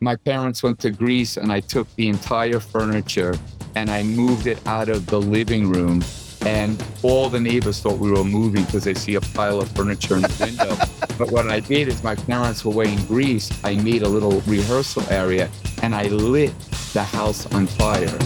My parents went to Greece and I took the entire furniture and I moved it out of the living room. And all the neighbors thought we were moving because they see a pile of furniture in the window. but what I did is my parents were away in Greece. I made a little rehearsal area and I lit the house on fire.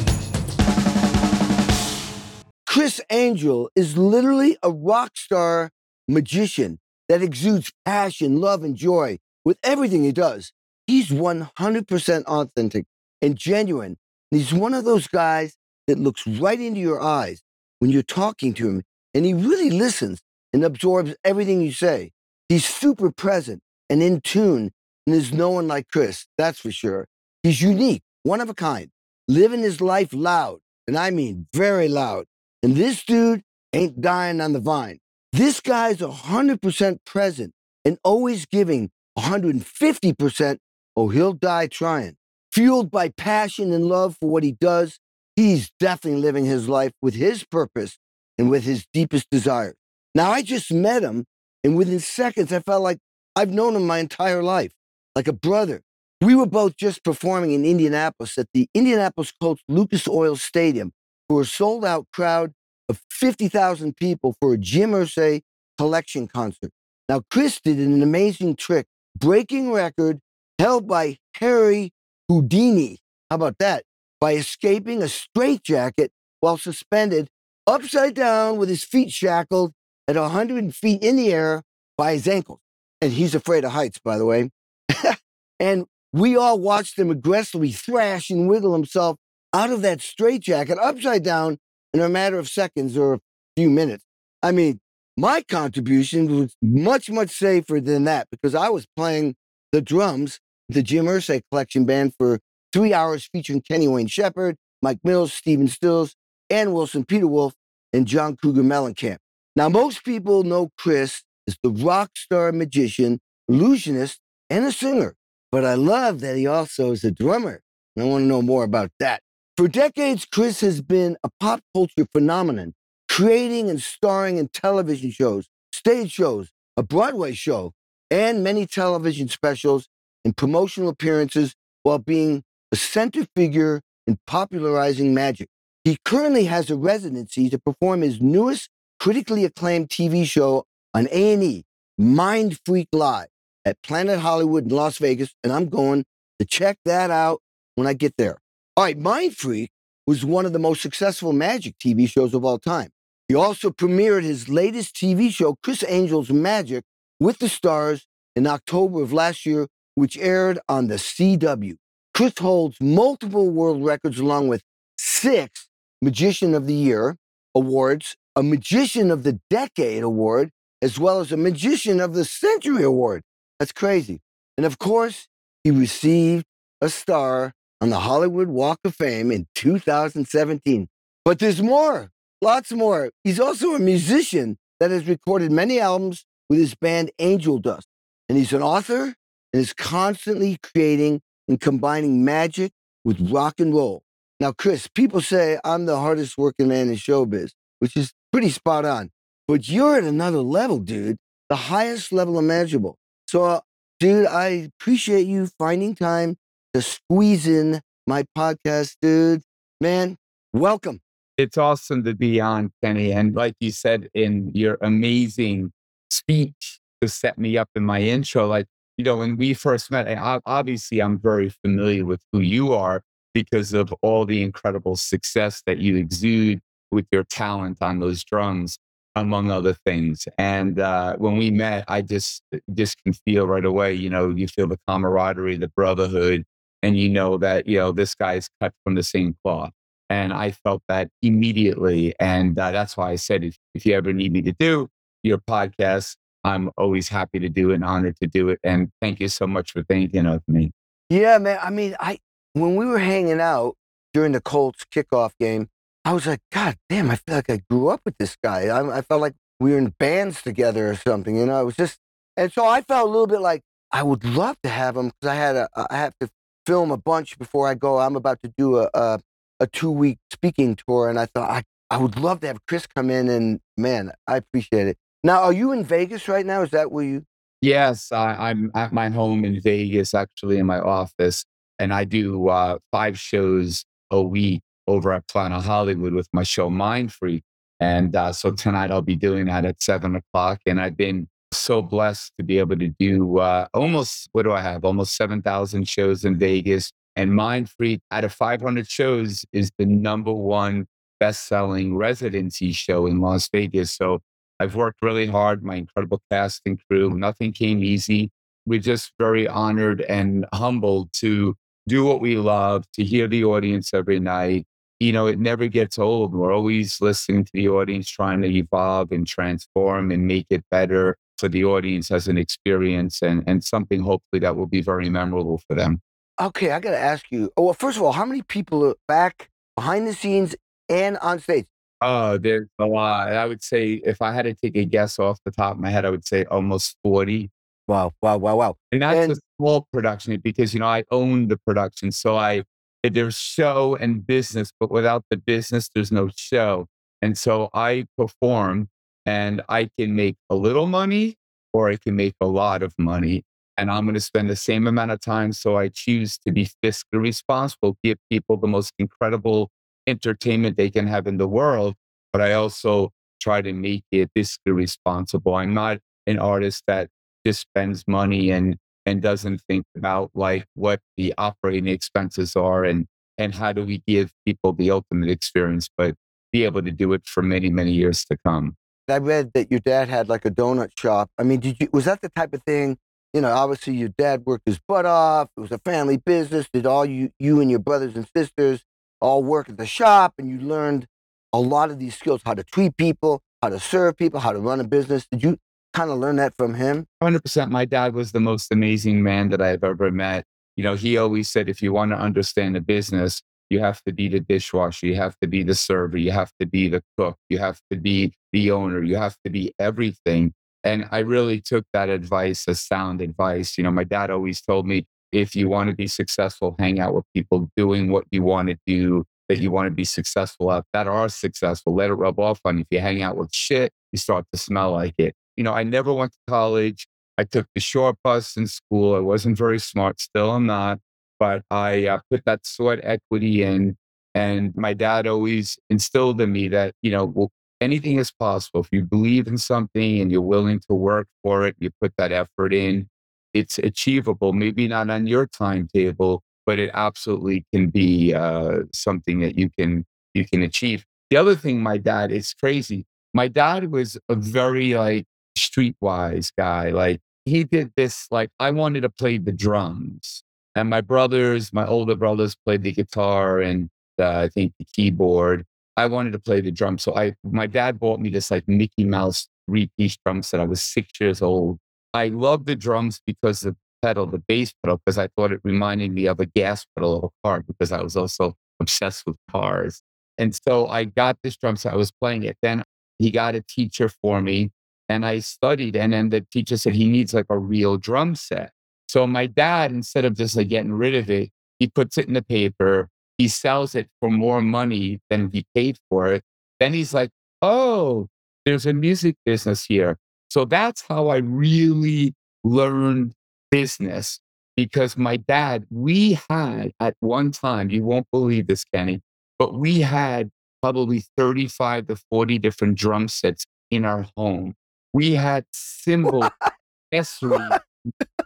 Criss Angel is literally a rock star magician that exudes passion, love, and joy with everything he does. He's 100% authentic and genuine. He's one of those guys that looks right into your eyes when you're talking to him, and he really listens and absorbs everything you say. He's super present and in tune, and there's no one like Criss, that's for sure. He's unique, one of a kind, living his life loud, and I mean very loud. And this dude ain't dying on the vine. This guy's 100% present and always giving 150%, or he'll die trying. Fueled by passion and love for what he does, he's definitely living his life with his purpose and with his deepest desires. Now, I just met him, and within seconds, I felt like I've known him my entire life, like a brother. We were both just performing in Indianapolis at the Indianapolis Colts Lucas Oil Stadium for a sold out crowd of 50,000 people for a Jim Irsay collection concert. Now, Chris did an amazing trick, breaking record held by Harry Houdini. How about that? By escaping a straitjacket while suspended upside down with his feet shackled at 100 feet in the air by his ankles. And he's afraid of heights, by the way. and we all watched him aggressively thrash and wiggle himself out of that straitjacket upside down in a matter of seconds or a few minutes. I mean, my contribution was much, much safer than that because I was playing the drums, the Jim Irsay collection band for three hours featuring Kenny Wayne Shepherd, Mike Mills, Stephen Stills, Ann Wilson, Peter Wolf, and John Cougar Mellencamp. Now, most people know Criss as the rock star magician, illusionist, and a singer, but I love that he also is a drummer. And I want to know more about that. For decades, Criss has been a pop culture phenomenon, creating and starring in television shows, stage shows, a Broadway show, and many television specials and promotional appearances while being a center figure in popularizing magic. He currently has a residency to perform his newest critically acclaimed TV show on A&E, Mind Freak Live, at Planet Hollywood in Las Vegas, and I'm going to check that out when I get there. All right, Mind Freak was one of the most successful magic TV shows of all time. He also premiered his latest TV show, Criss Angel's Magic, with the stars in October of last year, which aired on the CW. Criss holds multiple world records along with six Magician of the Year awards, a Magician of the Decade award, as well as a Magician of the Century award. That's crazy. And of course, he received a star on the Hollywood Walk of Fame in 2017. But there's more, lots more. He's also a musician that has recorded many albums with his band Angel Dust. And he's an author and is constantly creating and combining magic with rock and roll. Now, Criss, people say I'm the hardest working man in showbiz, which is pretty spot on. But you're at another level, dude, the highest level imaginable. So, uh, dude, I appreciate you finding time to squeeze in my podcast, dude. Man, welcome. It's awesome to be on, Kenny. And like you said in your amazing speech to set me up in my intro, like, you know, when we first met, obviously I'm very familiar with who you are because of all the incredible success that you exude with your talent on those drums, among other things. And uh, when we met, I just just can feel right away, you know, you feel the camaraderie, the brotherhood, and you know that you know this guy's cut from the same cloth and i felt that immediately and uh, that's why i said if, if you ever need me to do your podcast i'm always happy to do it and honored to do it and thank you so much for thinking of me yeah man i mean i when we were hanging out during the colts kickoff game i was like god damn i feel like i grew up with this guy i, I felt like we were in bands together or something you know it was just and so i felt a little bit like I would love to have him because I had a I have to film a bunch before I go. I'm about to do a a, a two week speaking tour, and I thought I I would love to have Criss come in, and man, I appreciate it. Now, are you in Vegas right now? Is that where you? Yes, I, I'm at my home in Vegas, actually in my office. and I do uh, five shows a week over at Planet Hollywood with my show Mind Freak. And uh, so tonight I'll be doing that at seven o'clock. And I've been so blessed to be able to do uh, almost, what do I have? Almost 7,000 shows in Vegas. And Mind Freak, out of 500 shows, is the number one best selling residency show in Las Vegas. So I've worked really hard, my incredible cast and crew. Nothing came easy. We're just very honored and humbled to do what we love, to hear the audience every night. You know, it never gets old. We're always listening to the audience, trying to evolve and transform and make it better for the audience as an experience and, and something hopefully that will be very memorable for them. Okay, I got to ask you. Oh, well, first of all, how many people are back behind the scenes and on stage? Oh, there's a lot. I would say if I had to take a guess off the top of my head, I would say almost 40. Wow, wow, wow, wow. And that's And a small production because, you know, I own the production. So I, there's show and business, but without the business, there's no show. And so I perform and I can make a little money or I can make a lot of money. And I'm going to spend the same amount of time. So I choose to be fiscally responsible, give people the most incredible entertainment they can have in the world. But I also try to make it fiscally responsible. I'm not an artist that just spends money and and doesn't think about like what the operating expenses are and and how do we give people the ultimate experience, but be able to do it for many, many years to come. I read that your dad had like a donut shop. I mean, did you was that the type of thing? You know, obviously your dad worked his butt off. It was a family business. Did all you you and your brothers and sisters all work at the shop and you learned a lot of these skills, how to treat people, how to serve people, how to run a business. Did you kind of learn that from him? 100%. My dad was the most amazing man that I've ever met. You know, he always said, if you want to understand a business, you have to be the dishwasher, you have to be the server, you have to be the cook, you have to be the owner, you have to be everything. And I really took that advice as sound advice. You know, my dad always told me, if you want to be successful, hang out with people doing what you want to do, that you want to be successful at, that are successful. Let it rub off on you. If you hang out with shit, you start to smell like it. You know, I never went to college. I took the short bus in school. I wasn't very smart. Still, I'm not. But I uh, put that sweat equity in. And my dad always instilled in me that, you know, well, anything is possible. If you believe in something and you're willing to work for it, you put that effort in, it's achievable. Maybe not on your timetable, but it absolutely can be uh, something that you can you can achieve. The other thing, my dad, is crazy. My dad was a very like streetwise guy. Like he did this. Like I wanted to play the drums, and my brothers, my older brothers, played the guitar and uh, I think the keyboard. I wanted to play the drums, so I my dad bought me this like Mickey Mouse three piece drum set. I was six years old. I love the drums because the pedal, the bass pedal, because I thought it reminded me of a gas pedal of a car because I was also obsessed with cars. And so I got this drum set. I was playing it. Then he got a teacher for me and I studied. And then the teacher said he needs like a real drum set. So my dad, instead of just like getting rid of it, he puts it in the paper. He sells it for more money than he paid for it. Then he's like, oh, there's a music business here. So that's how I really learned business because my dad, we had at one time, you won't believe this, Kenny, but we had probably 35 to 40 different drum sets in our home. We had cymbal accessories.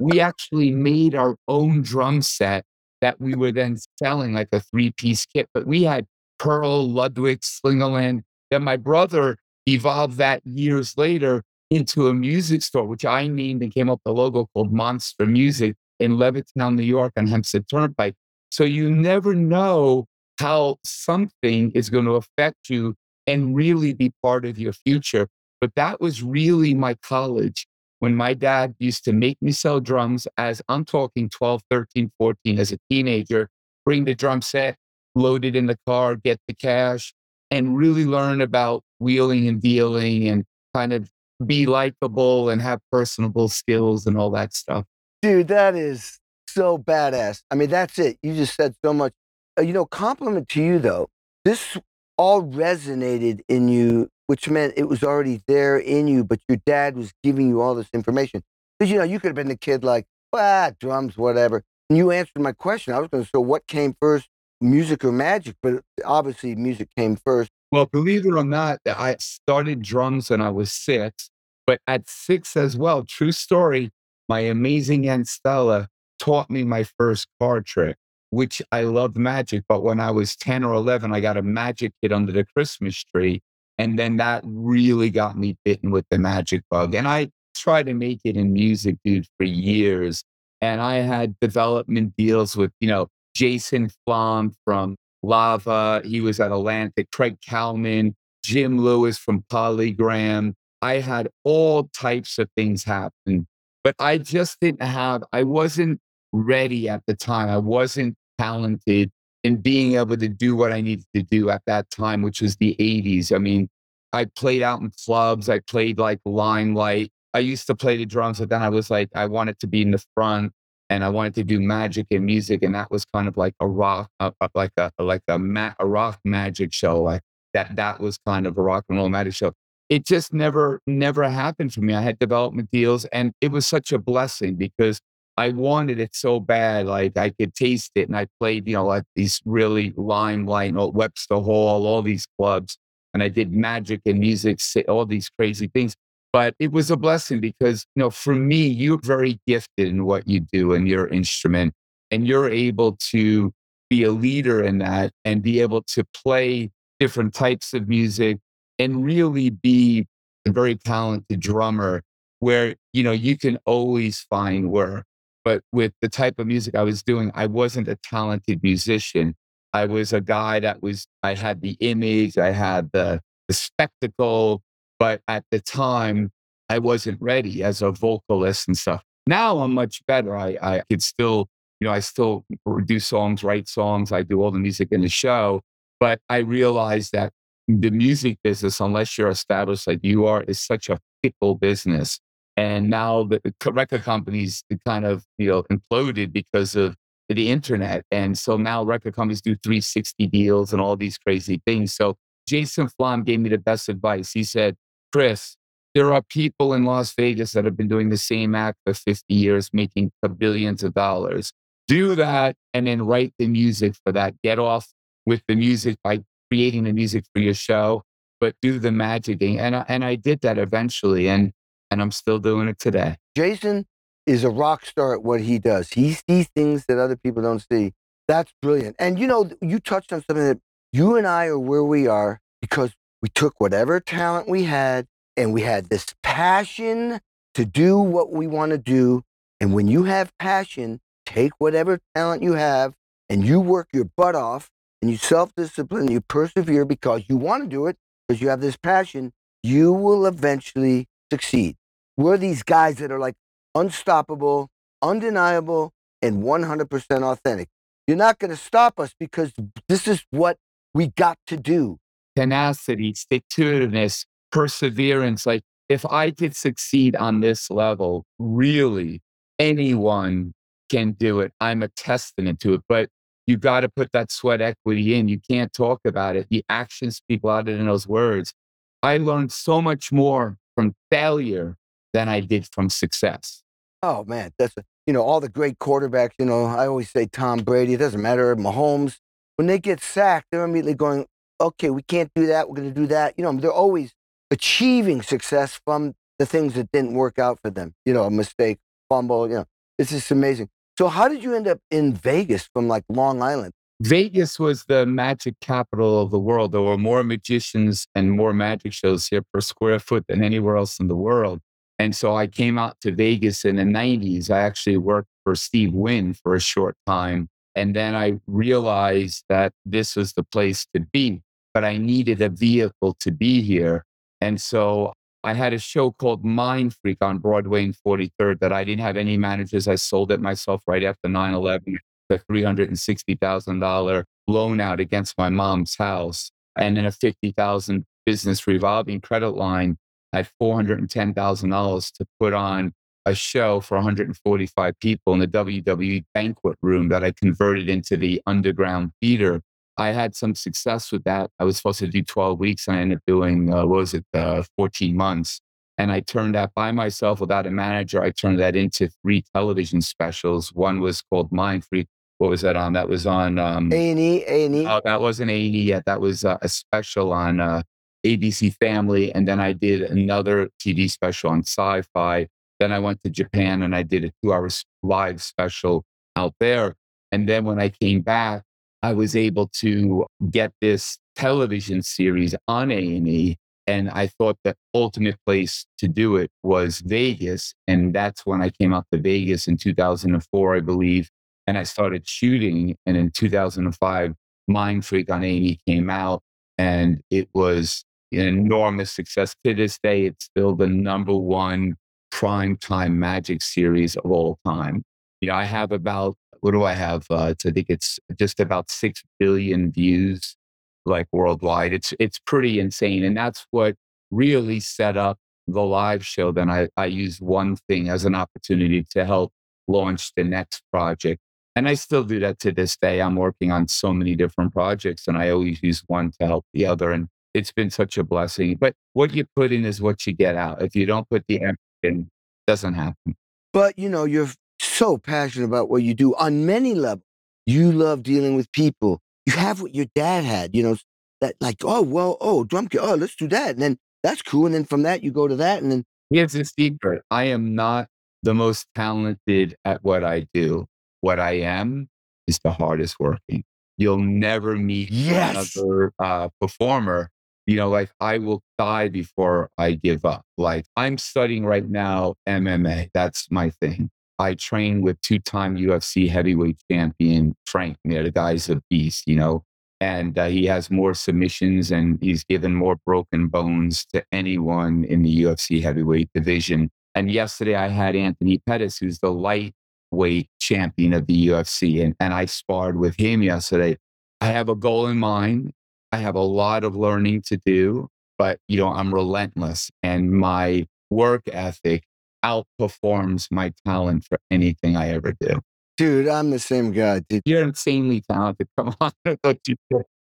We actually made our own drum set that we were then selling like a three piece kit. But we had Pearl, Ludwig, Slingerland. Then my brother evolved that years later into a music store, which I named and came up with a logo called Monster Music in Levittown, New York on Hempstead Turnpike. So you never know how something is going to affect you and really be part of your future. But that was really my college when my dad used to make me sell drums as I'm talking 12, 13, 14 as a teenager, bring the drum set, load it in the car, get the cash, and really learn about wheeling and dealing and kind of be likable and have personable skills and all that stuff. Dude, that is so badass. I mean, that's it. You just said so much. Uh, you know, compliment to you though. This all resonated in you, which meant it was already there in you, but your dad was giving you all this information. Because you know, you could have been the kid like, ah, drums, whatever. And you answered my question. I was going to say, what came first, music or magic? But obviously, music came first. Well, believe it or not, I started drums when I was six, but at six as well, true story, my amazing Aunt Stella taught me my first card trick, which I loved magic. But when I was 10 or 11, I got a magic kit under the Christmas tree. And then that really got me bitten with the magic bug. And I tried to make it in music, dude, for years. And I had development deals with, you know, Jason Flom from Lava. He was at Atlantic, Craig Kallman, Jim Lewis from Polygram. I had all types of things happen, but I just didn't have, I wasn't ready at the time. I wasn't talented in being able to do what I needed to do at that time, which was the 80s. I mean, I played out in clubs, I played like Limelight. I used to play the drums, but then I was like, I wanted to be in the front and I wanted to do magic and music, and that was kind of like a rock, uh, like a like a, ma- a rock magic show. Like that, that was kind of a rock and roll magic show. It just never, never happened for me. I had development deals, and it was such a blessing because I wanted it so bad. Like I could taste it. And I played, you know, like these really limelight, oh, Webster Hall, all these clubs. And I did magic and music, all these crazy things. But it was a blessing because, you know, for me, you're very gifted in what you do and your instrument. And you're able to be a leader in that and be able to play different types of music and really be a very talented drummer where, you know, you can always find work but with the type of music I was doing, I wasn't a talented musician. I was a guy that was, I had the image, I had the, the spectacle, but at the time, I wasn't ready as a vocalist and stuff. Now I'm much better. I, I could still, you know, I still do songs, write songs, I do all the music in the show. But I realized that the music business, unless you're established like you are, is such a fickle business. And now the record companies kind of, you know, imploded because of the internet. And so now record companies do 360 deals and all these crazy things. So Jason Flom gave me the best advice. He said, Criss, there are people in Las Vegas that have been doing the same act for 50 years, making billions of dollars. Do that and then write the music for that. Get off with the music by creating the music for your show, but do the magic. And I, and I did that eventually. And and I'm still doing it today. Jason is a rock star at what he does. He sees things that other people don't see. That's brilliant. And you know, you touched on something that you and I are where we are because we took whatever talent we had and we had this passion to do what we want to do. And when you have passion, take whatever talent you have and you work your butt off and you self discipline, you persevere because you want to do it, because you have this passion, you will eventually succeed. We're these guys that are like unstoppable, undeniable, and 100% authentic. You're not going to stop us because this is what we got to do. Tenacity, stick to itiveness, perseverance. Like, if I could succeed on this level, really, anyone can do it. I'm a testament to it. But you got to put that sweat equity in. You can't talk about it. The actions speak louder than those words. I learned so much more from failure than I did from success. Oh man, that's a, you know all the great quarterbacks. You know, I always say Tom Brady. It doesn't matter. Mahomes, when they get sacked, they're immediately going, "Okay, we can't do that. We're going to do that." You know, they're always achieving success from the things that didn't work out for them. You know, a mistake, fumble. You know, it's just amazing. So, how did you end up in Vegas from like Long Island? Vegas was the magic capital of the world. There were more magicians and more magic shows here per square foot than anywhere else in the world. And so I came out to Vegas in the 90s. I actually worked for Steve Wynn for a short time. And then I realized that this was the place to be, but I needed a vehicle to be here. And so I had a show called Mind Freak on Broadway in 43rd that I didn't have any managers. I sold it myself right after 9 11, the $360,000 loan out against my mom's house, and then a 50,000 business revolving credit line at $410,000 to put on a show for 145 people in the WWE banquet room that I converted into the underground theater. I had some success with that. I was supposed to do 12 weeks and I ended up doing, uh, what was it, uh, 14 months. And I turned that by myself without a manager. I turned that into three television specials. One was called Mind Free. What was that on? That was on um, A and E, A and E. Oh, that wasn't A and E yet. That was uh, a special on uh, ABC Family, and then I did another TV special on Sci-Fi. Then I went to Japan and I did a two-hour live special out there. And then when I came back, I was able to get this television series on A and I thought the ultimate place to do it was Vegas. And that's when I came out to Vegas in 2004, I believe. And I started shooting. And in 2005, Mind Freak on A&E came out. And it was an enormous success. To this day, it's still the number one prime time magic series of all time. You know, I have about, what do I have? Uh, I think it's just about 6 billion views like worldwide. It's it's pretty insane, and that's what really set up the live show. Then I I used one thing as an opportunity to help launch the next project, and I still do that to this day. I'm working on so many different projects, and I always use one to help the other, and it's been such a blessing. But what you put in is what you get out. If you don't put the effort in, doesn't happen. But you know, you're so passionate about what you do on many levels. You love dealing with people you have what your dad had, you know, that like, oh, well, oh, drum kit, oh, let's do that. And then that's cool. And then from that, you go to that. And then here's the secret I am not the most talented at what I do. What I am is the hardest working. You'll never meet yes. another uh, performer. You know, like I will die before I give up. Like I'm studying right now MMA. That's my thing. I train with two time UFC heavyweight champion Frank Mir. The guy's a beast, you know, and uh, he has more submissions and he's given more broken bones to anyone in the UFC heavyweight division. And yesterday I had Anthony Pettis, who's the lightweight champion of the UFC, and, and I sparred with him yesterday. I have a goal in mind. I have a lot of learning to do, but you know, I'm relentless and my work ethic outperforms my talent for anything I ever do. Dude, I'm the same guy. Dude. You're insanely talented. Come on.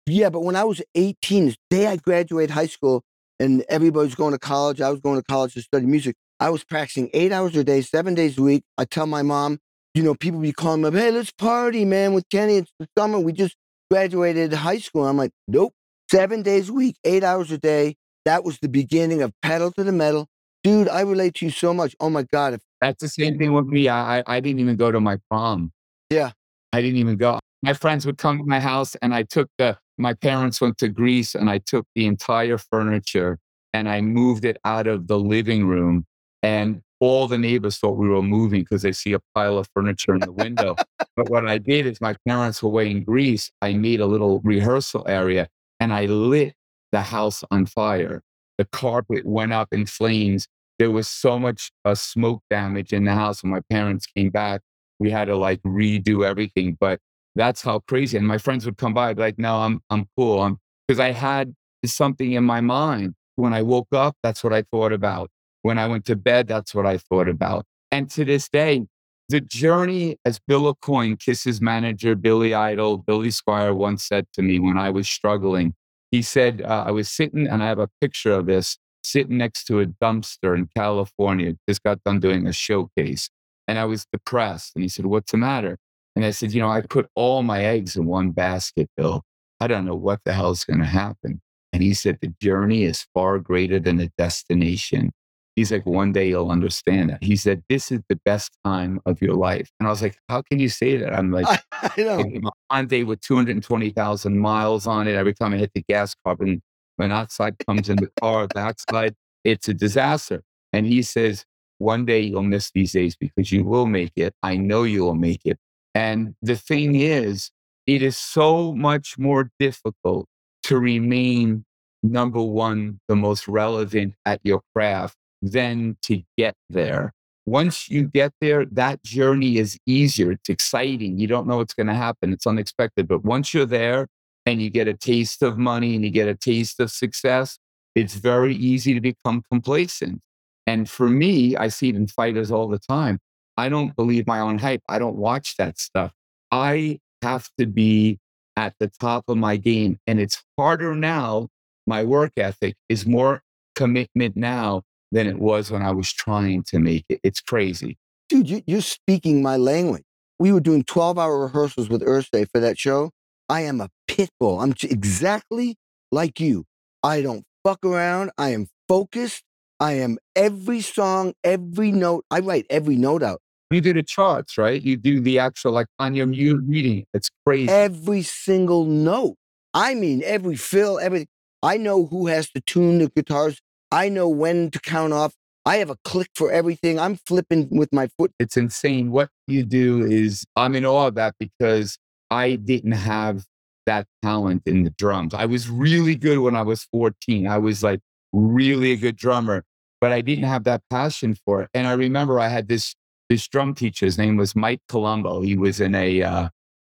yeah, but when I was 18, the day I graduated high school and everybody's going to college, I was going to college to study music. I was practicing eight hours a day, seven days a week. I tell my mom, you know, people be calling me up, hey, let's party, man, with Kenny. It's the summer. We just graduated high school. I'm like, nope, seven days a week, eight hours a day. That was the beginning of pedal to the metal. Dude, I relate to you so much. Oh my God. If That's the same thing with me. I, I, I didn't even go to my prom. Yeah. I didn't even go. My friends would come to my house and I took the, my parents went to Greece and I took the entire furniture and I moved it out of the living room. And all the neighbors thought we were moving because they see a pile of furniture in the window. but what I did is my parents were away in Greece. I made a little rehearsal area and I lit the house on fire the carpet went up in flames. There was so much uh, smoke damage in the house. When my parents came back, we had to like redo everything. But that's how crazy. And my friends would come by, like, "No, I'm I'm cool." I'm because I had something in my mind. When I woke up, that's what I thought about. When I went to bed, that's what I thought about. And to this day, the journey, as Bill Aucoin, Kiss's manager, Billy Idol, Billy Squier once said to me when I was struggling, he said, uh, I was sitting, and I have a picture of this, sitting next to a dumpster in California. Just got done doing a showcase. And I was depressed. And he said, What's the matter? And I said, You know, I put all my eggs in one basket, Bill. I don't know what the hell is going to happen. And he said, The journey is far greater than the destination. He's like, one day you'll understand that. He said, This is the best time of your life. And I was like, How can you say that? I'm like, I, I know. Hyundai with 220,000 miles on it. Every time I hit the gas, carbon monoxide comes in the car, backside. It's a disaster. And he says, One day you'll miss these days because you will make it. I know you will make it. And the thing is, it is so much more difficult to remain number one, the most relevant at your craft than to get there. Once you get there, that journey is easier. It's exciting. You don't know what's going to happen. It's unexpected. But once you're there and you get a taste of money and you get a taste of success, it's very easy to become complacent. And for me, I see it in fighters all the time. I don't believe my own hype. I don't watch that stuff. I have to be at the top of my game. And it's harder now. My work ethic is more commitment now than it was when I was trying to make it. It's crazy. Dude, you, you're speaking my language. We were doing 12 hour rehearsals with Irsay for that show. I am a pit bull. I'm exactly like you. I don't fuck around. I am focused. I am every song, every note. I write every note out. You do the charts, right? You do the actual, like on your mute reading. It's crazy. Every single note. I mean, every fill, everything. I know who has to tune the guitars. I know when to count off. I have a click for everything. I'm flipping with my foot. It's insane. What you do is, I'm in awe of that because I didn't have that talent in the drums. I was really good when I was 14. I was like really a good drummer, but I didn't have that passion for it. And I remember I had this this drum teacher. His name was Mike Colombo. He was in a uh,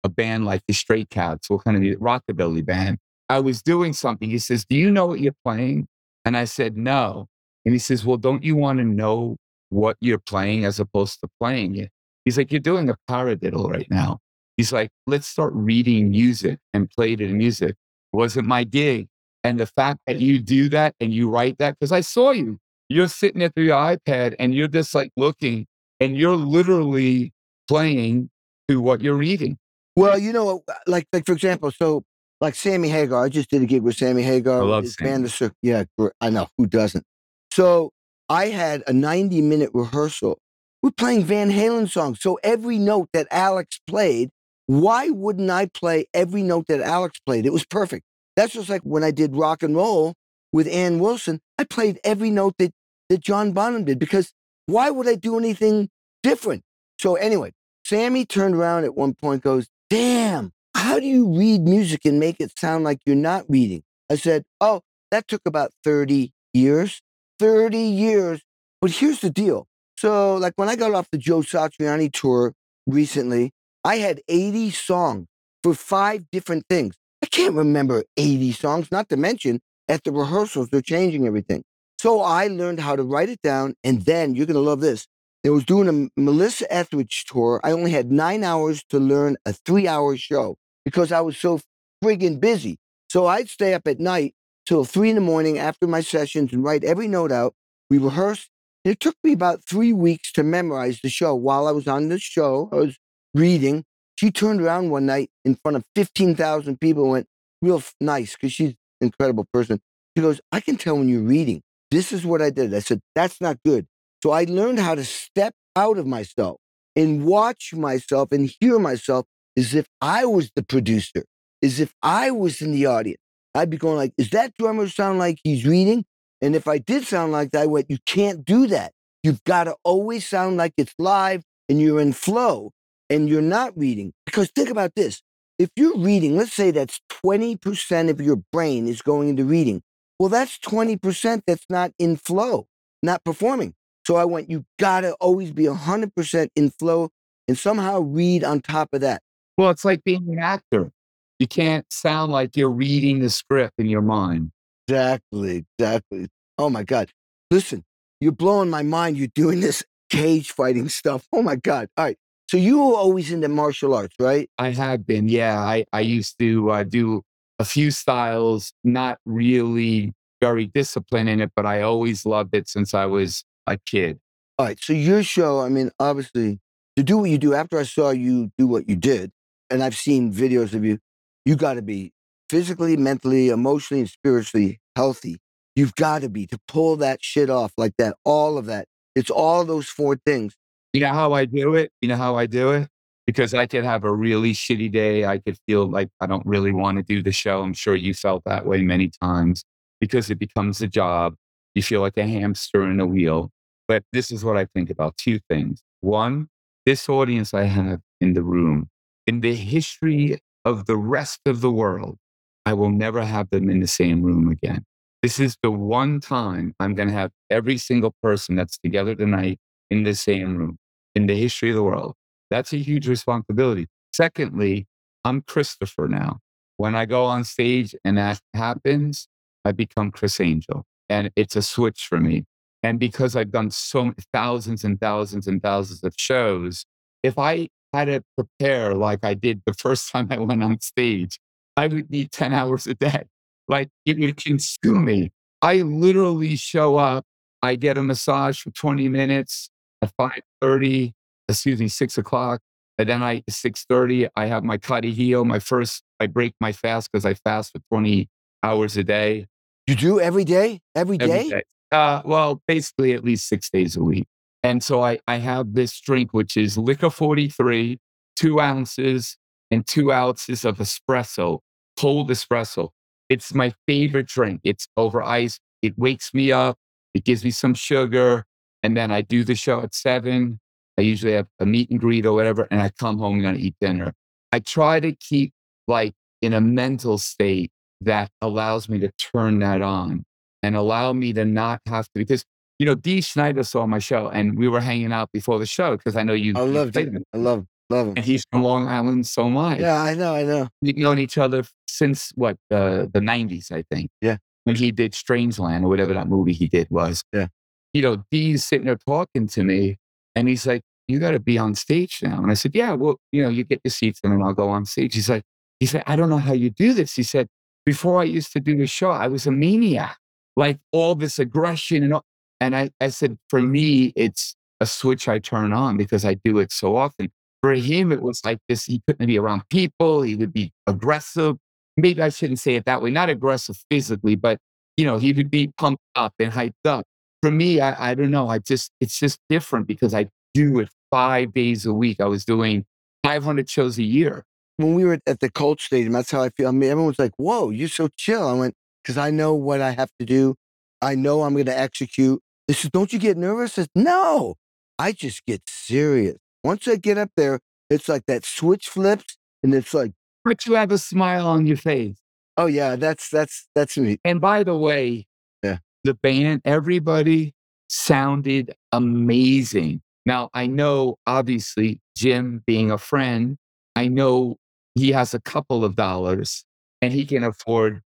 a band like the Stray Cats, what kind of rockabilly band. I was doing something. He says, "Do you know what you're playing?" And I said, "No." And he says, "Well, don't you want to know what you're playing as opposed to playing it?" He's like, "You're doing a paradiddle right now." He's like, "Let's start reading music and play in music." It wasn't my gig. And the fact that you do that and you write that, because I saw you, you're sitting there through your iPad and you're just like looking and you're literally playing to what you're reading. Well, you know, like like for example, so like Sammy Hagar. I just did a gig with Sammy Hagar. I love his Sammy. band, Cir- Yeah, I know who doesn't. So I had a 90 minute rehearsal. We're playing Van Halen songs. So every note that Alex played, why wouldn't I play every note that Alex played? It was perfect. That's just like when I did rock and roll with Ann Wilson. I played every note that that John Bonham did because why would I do anything different? So anyway, Sammy turned around at one point, goes, "Damn, how do you read music and make it sound like you're not reading?" I said, "Oh, that took about 30 years. 30 years. But here's the deal. So, like when I got off the Joe Satriani tour recently, I had 80 songs for five different things. I can't remember 80 songs, not to mention at the rehearsals, they're changing everything. So I learned how to write it down. And then you're going to love this. I was doing a Melissa Etheridge tour. I only had nine hours to learn a three hour show because I was so friggin' busy. So I'd stay up at night till three in the morning after my sessions and write every note out. We rehearsed. It took me about three weeks to memorize the show. While I was on the show, I was reading. She turned around one night in front of 15,000 people and went, real nice, because she's an incredible person. She goes, I can tell when you're reading. This is what I did. I said, that's not good. So I learned how to step out of myself and watch myself and hear myself as if I was the producer, as if I was in the audience. I'd be going like, "Is that drummer sound like he's reading?" And if I did sound like that, I went, "You can't do that. You've got to always sound like it's live and you're in flow and you're not reading." Because think about this: if you're reading, let's say that's twenty percent of your brain is going into reading. Well, that's twenty percent that's not in flow, not performing. So I went, "You got to always be hundred percent in flow and somehow read on top of that." Well, it's like being an actor. You can't sound like you're reading the script in your mind. Exactly, exactly. Oh my God. Listen, you're blowing my mind. You're doing this cage fighting stuff. Oh my God. All right. So you were always into martial arts, right? I have been, yeah. I, I used to uh, do a few styles, not really very disciplined in it, but I always loved it since I was a kid. All right. So your show, I mean, obviously, to do what you do, after I saw you do what you did, and I've seen videos of you, you got to be physically, mentally, emotionally, and spiritually healthy. You've got to be to pull that shit off like that, all of that. It's all those four things. You know how I do it? You know how I do it? Because I could have a really shitty day. I could feel like I don't really want to do the show. I'm sure you felt that way many times because it becomes a job. You feel like a hamster in a wheel. But this is what I think about two things. One, this audience I have in the room, in the history of the rest of the world, I will never have them in the same room again. This is the one time I'm going to have every single person that's together tonight in the same room in the history of the world. That's a huge responsibility. Secondly, I'm Christopher now. When I go on stage and that happens, I become Criss Angel. And it's a switch for me. And because I've done so many thousands and thousands and thousands of shows, if I had to prepare like I did the first time I went on stage, I would need 10 hours a day. Like it would consume me. I literally show up I get a massage for 20 minutes at 5:30, excuse me, 6 o'clock. And then I 6:30, I have my Cardio, my first I break my fast because I fast for 20 hours a day. You do every day? Every day? Every day. Uh, well, basically at least 6 days a week. And so I I have this drink, which is Licor 43, 2 ounces and 2 ounces of espresso, cold espresso. It's my favorite drink. It's over ice. It wakes me up. It gives me some sugar. And then I do the show at 7. I usually have a meet and greet or whatever, and I come home and gonna eat dinner. I try to keep like in a mental state that allows me to turn that on and allow me to not have to because you know, Dee Snider saw my show and we were hanging out before the show because I know you. I love him. I love love him. And he's from Long Island, so am I. Yeah, I know, I know. We've known each other since what, uh, the 90s, I think. Yeah. When he did Strangeland or whatever that movie he did was. Yeah. You know, Dee's sitting there talking to me and he's like, You got to be on stage now. And I said, Yeah, well, you know, you get your seats and then I'll go on stage. He's like, He said, I don't know how you do this. He said, Before I used to do the show, I was a maniac, like all this aggression and all. And I, I said, For me, it's a switch I turn on because I do it so often. For him, it was like this. He couldn't be around people. He would be aggressive. Maybe I shouldn't say it that way. Not aggressive physically, but you know, he would be pumped up and hyped up. For me, I, I don't know. I just it's just different because I do it five days a week. I was doing 500 shows a year. When we were at the Colt Stadium, that's how I feel. I mean, everyone's like, "Whoa, you're so chill." I went because I know what I have to do. I know I'm going to execute. They said, "Don't you get nervous?" I said, "No, I just get serious." Once I get up there, it's like that switch flips, and it's like, But you have a smile on your face. "Oh yeah, that's that's that's me." And by the way, Yeah. the band, everybody sounded amazing. Now, I know obviously Jim being a friend, I know he has a couple of dollars and he can afford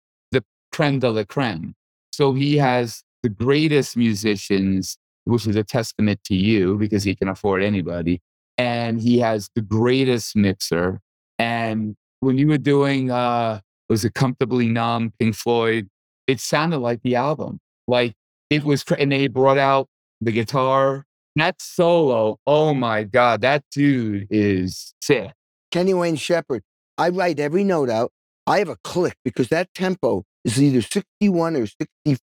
creme de la creme. So he has the greatest musicians, which is a testament to you because he can afford anybody. And he has the greatest mixer. And when you were doing, uh, was it Comfortably Numb, Pink Floyd? It sounded like the album. Like it was, and they brought out the guitar. That solo, oh my God, that dude is sick. Kenny Wayne Shepherd. I write every note out. I have a click because that tempo is either 61 or 60.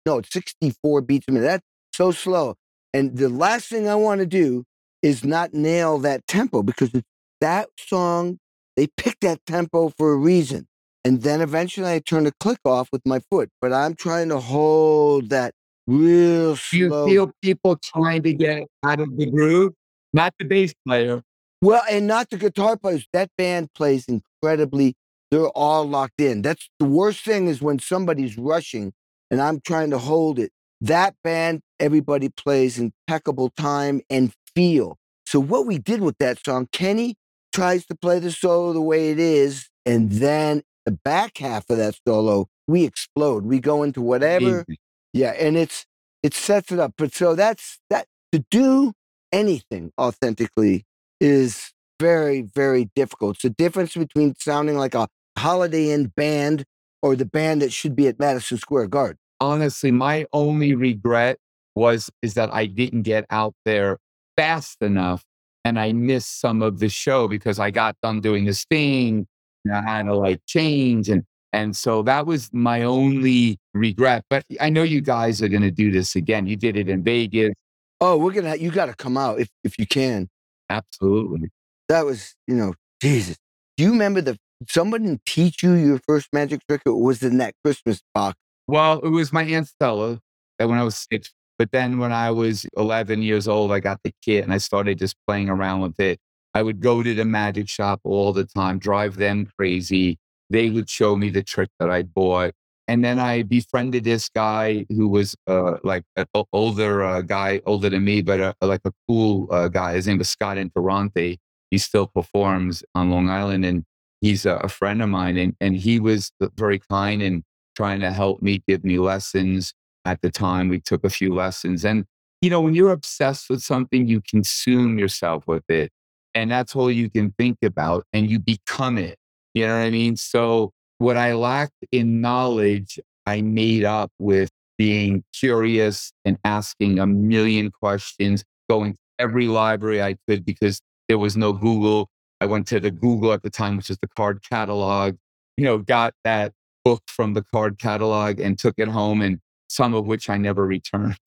No, it's 64 beats a minute. That's so slow. And the last thing I want to do is not nail that tempo because it's that song, they picked that tempo for a reason. And then eventually I turn the click off with my foot. But I'm trying to hold that real Do you feel people trying to get out of the groove? Not the bass player. Well, and not the guitar players. That band plays incredibly. They're all locked in. That's the worst thing is when somebody's rushing and I'm trying to hold it. That band, everybody plays impeccable time and feel. So what we did with that song, Kenny tries to play the solo the way it is, and then the back half of that solo, we explode. We go into whatever. Yeah, and it's it sets it up. But so that's that to do anything authentically is very, very difficult. It's the difference between sounding like a Holiday Inn band or the band that should be at Madison Square Garden. Honestly, my only regret was is that I didn't get out there fast enough and I missed some of the show because I got done doing this thing and I had to like change and and so that was my only regret. But I know you guys are gonna do this again. You did it in Vegas. Oh, we're gonna you gotta come out if if you can. Absolutely. That was, you know, Jesus. Do you remember the someone teach you your first magic trick or was in that Christmas box? Well, it was my Aunt Stella that when I was six. But then when I was 11 years old, I got the kit and I started just playing around with it. I would go to the magic shop all the time, drive them crazy. They would show me the trick that I bought. And then I befriended this guy who was uh, like an older uh, guy, older than me, but uh, like a cool uh, guy. His name was Scott Interrante. He still performs on Long Island and he's a, a friend of mine. And, and he was very kind and trying to help me, give me lessons. At the time, we took a few lessons. And, you know, when you're obsessed with something, you consume yourself with it. And that's all you can think about and you become it. You know what I mean? So, what I lacked in knowledge, I made up with being curious and asking a million questions, going to every library I could because there was no Google. I went to the Google at the time, which is the card catalog, you know, got that book from the card catalog and took it home, and some of which I never returned.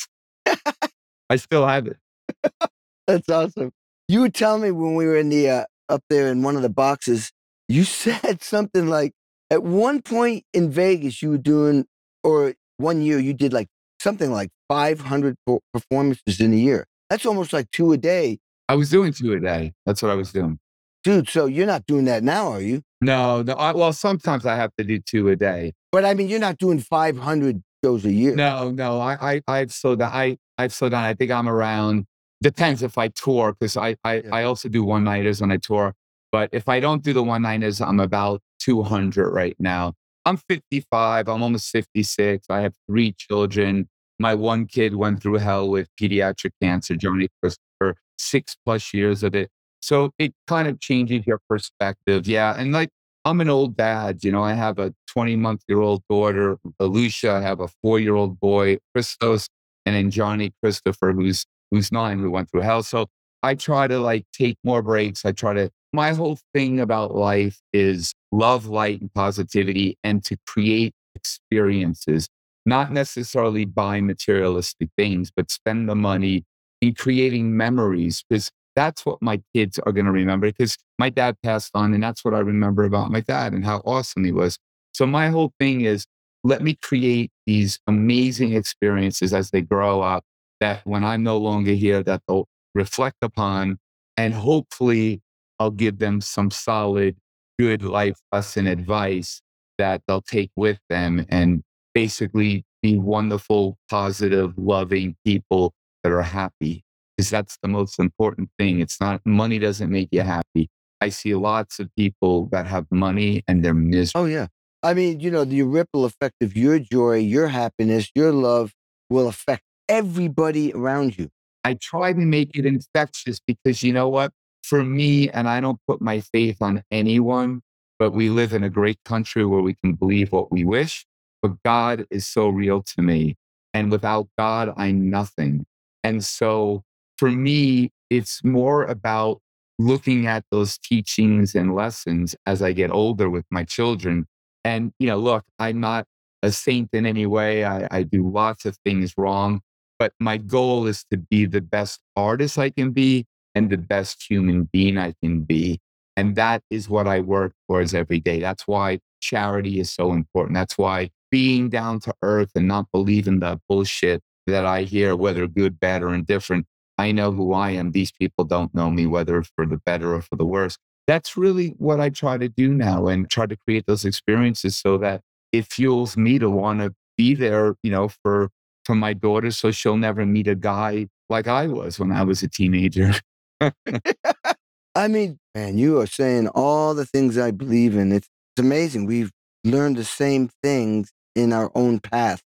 I still have it. That's awesome. You would tell me when we were in the uh, up there in one of the boxes, you said something like at one point in Vegas you were doing, or one year you did like something like 500 performances in a year. That's almost like two a day. I was doing two a day. That's what I was doing. Dude, so you're not doing that now, are you? No, no. I, well, sometimes I have to do two a day. But I mean, you're not doing 500 shows a year. No, no. I, I, I've slowed down. I, I've slowed down. I think I'm around. Depends if I tour because I, I, yeah. I also do one nighters when I tour. But if I don't do the one nighters, I'm about 200 right now. I'm 55. I'm almost 56. I have three children. My one kid went through hell with pediatric cancer, Johnny for six plus years of it. So it kind of changes your perspective. Yeah. And like, I'm an old dad. You know, I have a 20 month year old daughter, Alicia. I have a four year old boy, Christos, and then Johnny Christopher, who's who's nine, who went through hell. So I try to like take more breaks. I try to my whole thing about life is love, light, and positivity, and to create experiences, not necessarily buy materialistic things, but spend the money in creating memories. Because that's what my kids are going to remember. Because my dad passed on, and that's what I remember about my dad and how awesome he was. So my whole thing is let me create these amazing experiences as they grow up that when I'm no longer here, that they'll reflect upon and hopefully I'll give them some solid, good life lesson advice that they'll take with them and basically be wonderful, positive, loving people that are happy. Because that's the most important thing. It's not money doesn't make you happy. I see lots of people that have money and they're miserable. Oh, yeah. I mean, you know, the ripple effect of your joy, your happiness, your love will affect everybody around you. I try to make it infectious because you know what? for me, and I don't put my faith on anyone, but we live in a great country where we can believe what we wish. But God is so real to me. And without God, I'm nothing. And so for me, it's more about looking at those teachings and lessons as I get older with my children. And, you know, look, I'm not a saint in any way. I, I do lots of things wrong, but my goal is to be the best artist I can be and the best human being I can be. And that is what I work towards every day. That's why charity is so important. That's why being down to earth and not believing the bullshit that I hear, whether good, bad, or indifferent. I know who I am. These people don't know me, whether for the better or for the worse. That's really what I try to do now and try to create those experiences so that it fuels me to want to be there, you know, for for my daughter so she'll never meet a guy like I was when I was a teenager. I mean, man, you are saying all the things I believe in. It's, it's amazing. We've learned the same things in our own path.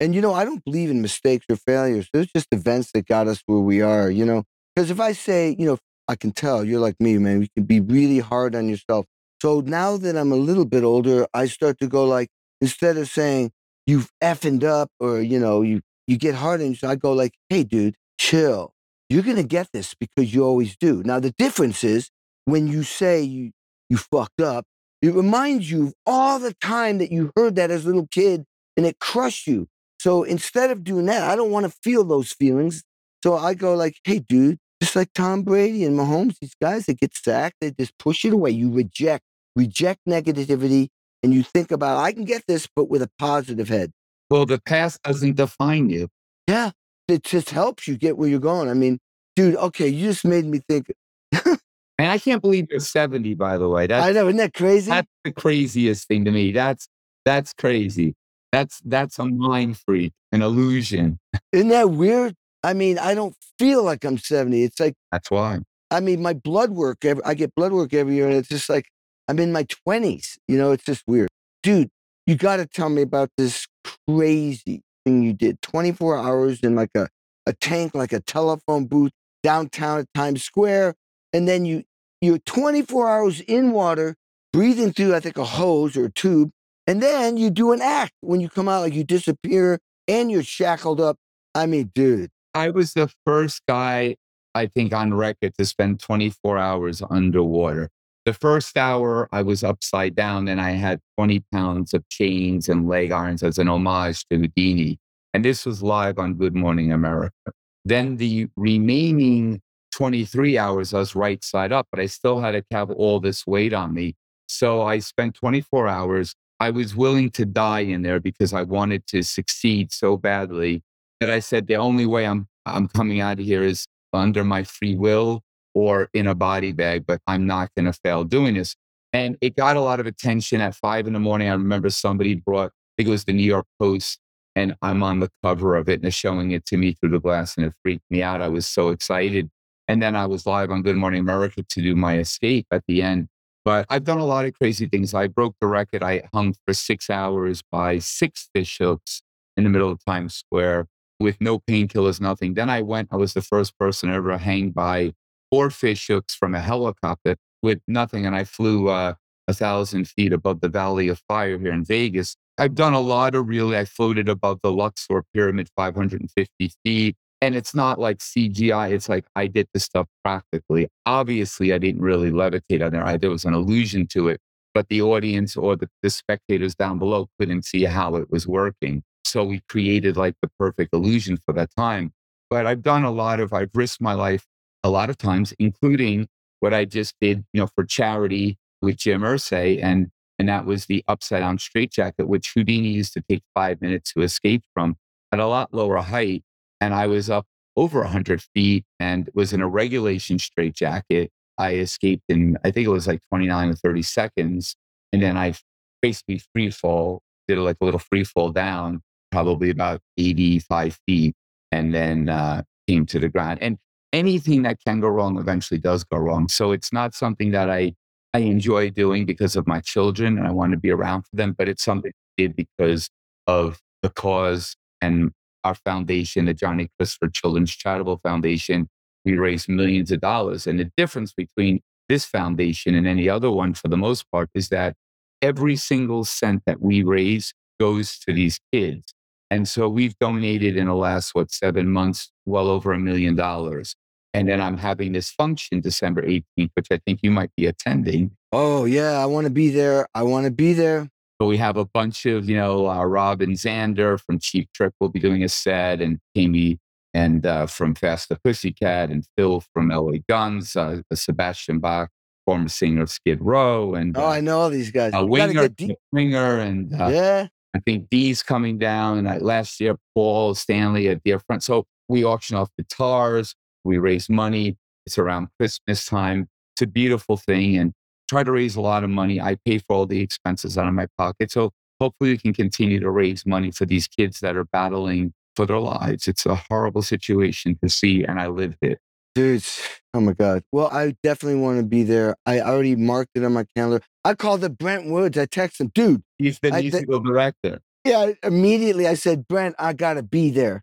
And, you know, I don't believe in mistakes or failures. There's just events that got us where we are, you know? Because if I say, you know, I can tell you're like me, man, you can be really hard on yourself. So now that I'm a little bit older, I start to go like, instead of saying, you've effed up or, you know, you, you get hard on yourself, I go like, hey, dude, chill you're going to get this because you always do. Now, the difference is when you say you, you fucked up, it reminds you of all the time that you heard that as a little kid and it crushed you. So instead of doing that, I don't want to feel those feelings. So I go like, hey, dude, just like Tom Brady and Mahomes, these guys that get sacked, they just push it away. You reject, reject negativity, and you think about, I can get this, but with a positive head. Well, the past doesn't define you. Yeah it just helps you get where you're going. I mean, dude, okay, you just made me think. and I can't believe you're 70, by the way. That's, I know, isn't that crazy? That's the craziest thing to me. That's that's crazy. That's that's a mind freak, an illusion. Isn't that weird? I mean, I don't feel like I'm 70. It's like that's why. I mean, my blood work. Every, I get blood work every year, and it's just like I'm in my 20s. You know, it's just weird, dude. You got to tell me about this crazy thing you did 24 hours in like a, a tank, like a telephone booth downtown at Times Square. And then you, you're 24 hours in water, breathing through, I think, a hose or a tube. And then you do an act when you come out, like you disappear and you're shackled up. I mean, dude. I was the first guy, I think, on record to spend 24 hours underwater. The first hour, I was upside down and I had 20 pounds of chains and leg irons as an homage to Houdini. And this was live on Good Morning America. Then the remaining 23 hours, I was right side up, but I still had to have all this weight on me. So I spent 24 hours. I was willing to die in there because I wanted to succeed so badly that I said the only way I'm I'm coming out of here is under my free will or in a body bag, but I'm not going to fail doing this. And it got a lot of attention at five in the morning. I remember somebody brought, I think it was the New York Post, and I'm on the cover of it and they're showing it to me through the glass and it freaked me out. I was so excited. And then I was live on Good Morning America to do my escape at the end. But I've done a lot of crazy things. I broke the record. I hung for six hours by six fish hooks in the middle of Times Square with no painkillers, nothing. Then I went, I was the first person ever to hang by four fish hooks from a helicopter with nothing. And I flew uh, a thousand feet above the Valley of Fire here in Vegas. I've done a lot of really, I floated above the Luxor Pyramid 550 feet. And it's not like CGI. It's like I did the stuff practically. Obviously, I didn't really levitate on there. I, there was an illusion to it, but the audience or the, the spectators down below couldn't see how it was working. So we created like the perfect illusion for that time. But I've done a lot of, I've risked my life a lot of times, including what I just did, you know, for charity with Jim Irsay. And, and that was the upside down straitjacket, which Houdini used to take five minutes to escape from at a lot lower height. And I was up over 100 feet and was in a regulation straitjacket. I escaped in, I think it was like 29 or 30 seconds. And then I basically free fall, did like a little free fall down, probably about 85 feet, and then uh, came to the ground. And anything that can go wrong eventually does go wrong. So it's not something that I, I enjoy doing because of my children and I want to be around for them, but it's something I did because of the cause and our foundation, the Johnny Christopher Children's Charitable Foundation, we raise millions of dollars. And the difference between this foundation and any other one, for the most part, is that every single cent that we raise goes to these kids. And so we've donated in the last, what, seven months, well over a million dollars. And then I'm having this function December 18th, which I think you might be attending. Oh, yeah. I want to be there. I want to be there. But we have a bunch of, you know, uh, Robin Zander from Cheap Trick will be doing a set, and Amy and uh, from Faster Pussycat, and Phil from LA Guns, uh, Sebastian Bach, former singer of Skid Row, and oh, I know all these guys. uh, Winger, Winger, and uh, yeah, I think Dee's coming down. And last year, Paul Stanley at Dear Front. So we auction off guitars, we raise money. It's around Christmas time. It's a beautiful thing, and try to raise a lot of money. I pay for all the expenses out of my pocket. So hopefully we can continue to raise money for these kids that are battling for their lives. It's a horrible situation to see, and I lived it. Dudes, oh my God. Well, I definitely want to be there. I already marked it on my calendar. I called the Brent Woods. I texted him, dude. He's the I- musical director. Yeah, immediately I said, Brent, I got to be there.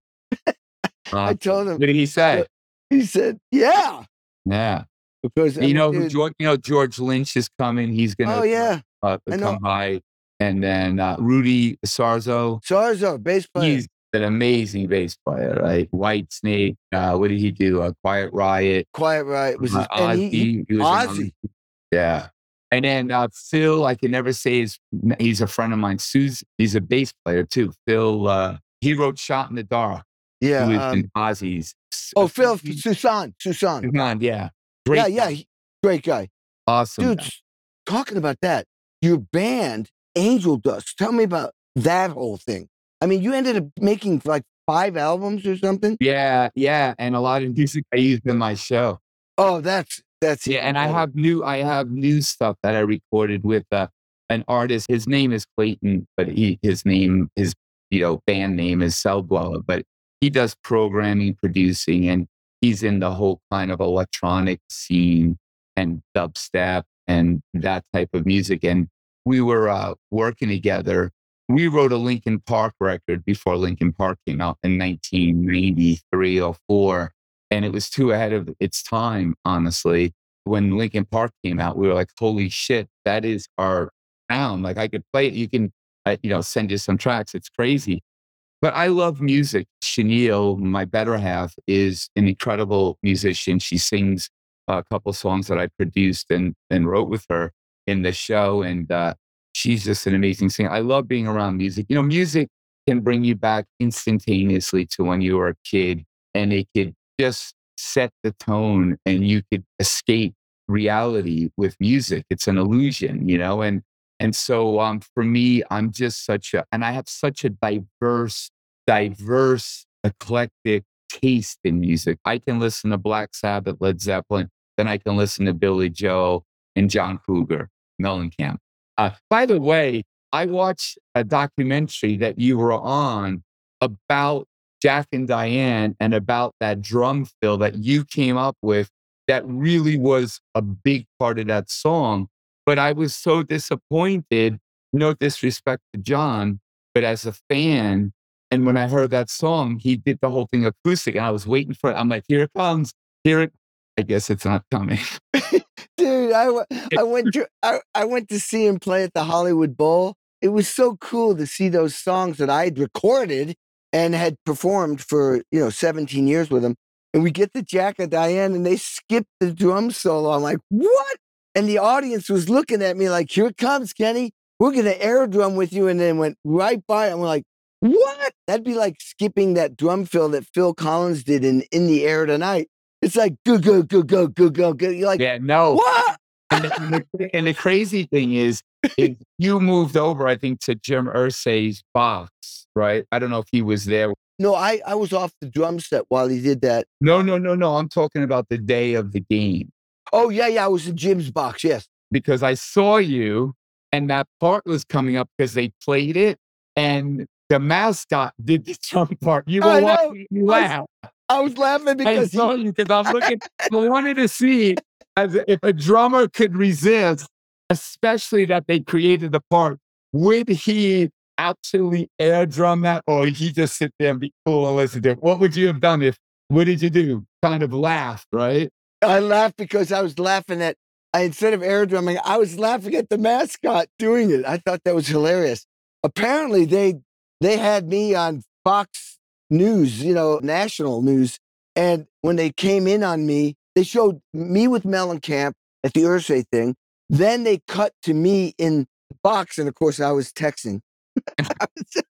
I told him. What did he say? He said, yeah. Yeah. Because I you mean, know, dude, George, you know, George Lynch is coming. He's going to oh, yeah. uh, I know. come by. And then uh, Rudy Sarzo, Sarzo, bass player. he's an amazing bass player, right? Whitesnake. Uh, what did he do? Uh, Quiet Riot. Quiet Riot was his, Uh, he, Ozzy. he- he was Ozzy. yeah. And then uh, Phil, I can never say his. He's a friend of mine. Suze, he's a bass player too. Phil, uh, he wrote "Shot in the Dark." Yeah. He was um, in Ozzy's. oh, Phil Soussan. Soussan. Soussan, yeah, great, Yeah, guy, yeah. he- Great guy. awesome. Dude, guy. talking about that, your band, Angel Dust, tell me about that whole thing. I mean, you ended up making like five albums or something. Yeah, yeah, and a lot of music I used in my show. Oh, that's that's Yeah, and I have new I have new stuff that I recorded with uh, an artist. His name is Klayton, but he his name his you know band name is Celldweller, but he does programming, producing, and he's in the whole kind of electronic scene and dubstep and that type of music. And we were uh, working together. We wrote a Linkin Park record before Linkin Park came out in 1993 or 4 and it was too ahead of its time, honestly. When Linkin Park came out, we were like, "Holy shit, that is our sound!" Like I could play it. You can, uh, you know, send you some tracks. It's crazy. But I love music. Shaunyl, my better half, is an incredible musician. She sings a couple songs that I produced and, and wrote with her in the show. And uh, she's just an amazing singer. I love being around music. You know, music can bring you back instantaneously to when you were a kid and it could just set the tone and you could escape reality with music. It's an illusion, you know, and and so um, for me, I'm just such a, and I have such a diverse, diverse, eclectic taste in music. I can listen to Black Sabbath, Led Zeppelin, then I can listen to Billy Joel and John Cougar, Mellencamp. Uh, by the way, I watched a documentary that you were on about Jack and Diane and about that drum fill that you came up with that really was a big part of that song. But I was so disappointed, no disrespect to John, but as a fan, and when I heard that song, he did the whole thing acoustic, and I was waiting for it. I'm like, here it comes, here it. I guess it's not coming. Dude, I, I went to I, I went to see him play at the Hollywood Bowl. It was so cool to see those songs that I had recorded and had performed for you know 17 years with him. And we get the Jack and Diane, and they skip the drum solo. I'm like, what? And the audience was looking at me like, here it comes, Kenny. We're gonna air drum with you, and then went right by. And we're like, what? That'd be like skipping that drum fill that Phil Collins did in In the Air Tonight. It's like go go go go go go go. You're like, yeah, no. what? And the, and, the, crazy thing is, you moved over, I think, to Jim Irsay's box, right? I don't know if he was there. No, I, I was off the drum set while he did that. No, no, no, no. I'm talking about the day of the game. Oh, yeah, yeah. I was in Jim's box, yes. Because I saw you and that part was coming up because they played it and the mascot did the drum part. You were watching you laugh. I was laughing because I saw you because I'm looking. I wanted to see as if a drummer could resist, especially that they created the part. Would he absolutely air drum that, or he just sit there and be cool and listen to it? What would you have done if? What did you do? Kind of laugh, right? I laughed because I was laughing at. I, instead of air drumming, I was laughing at the mascot doing it. I thought that was hilarious. Apparently, they they had me on Fox News, you know, national news, and when they came in on me, they showed me with Mellencamp at the Irsay thing. Then they cut to me in the box, and of course, I was texting. I was,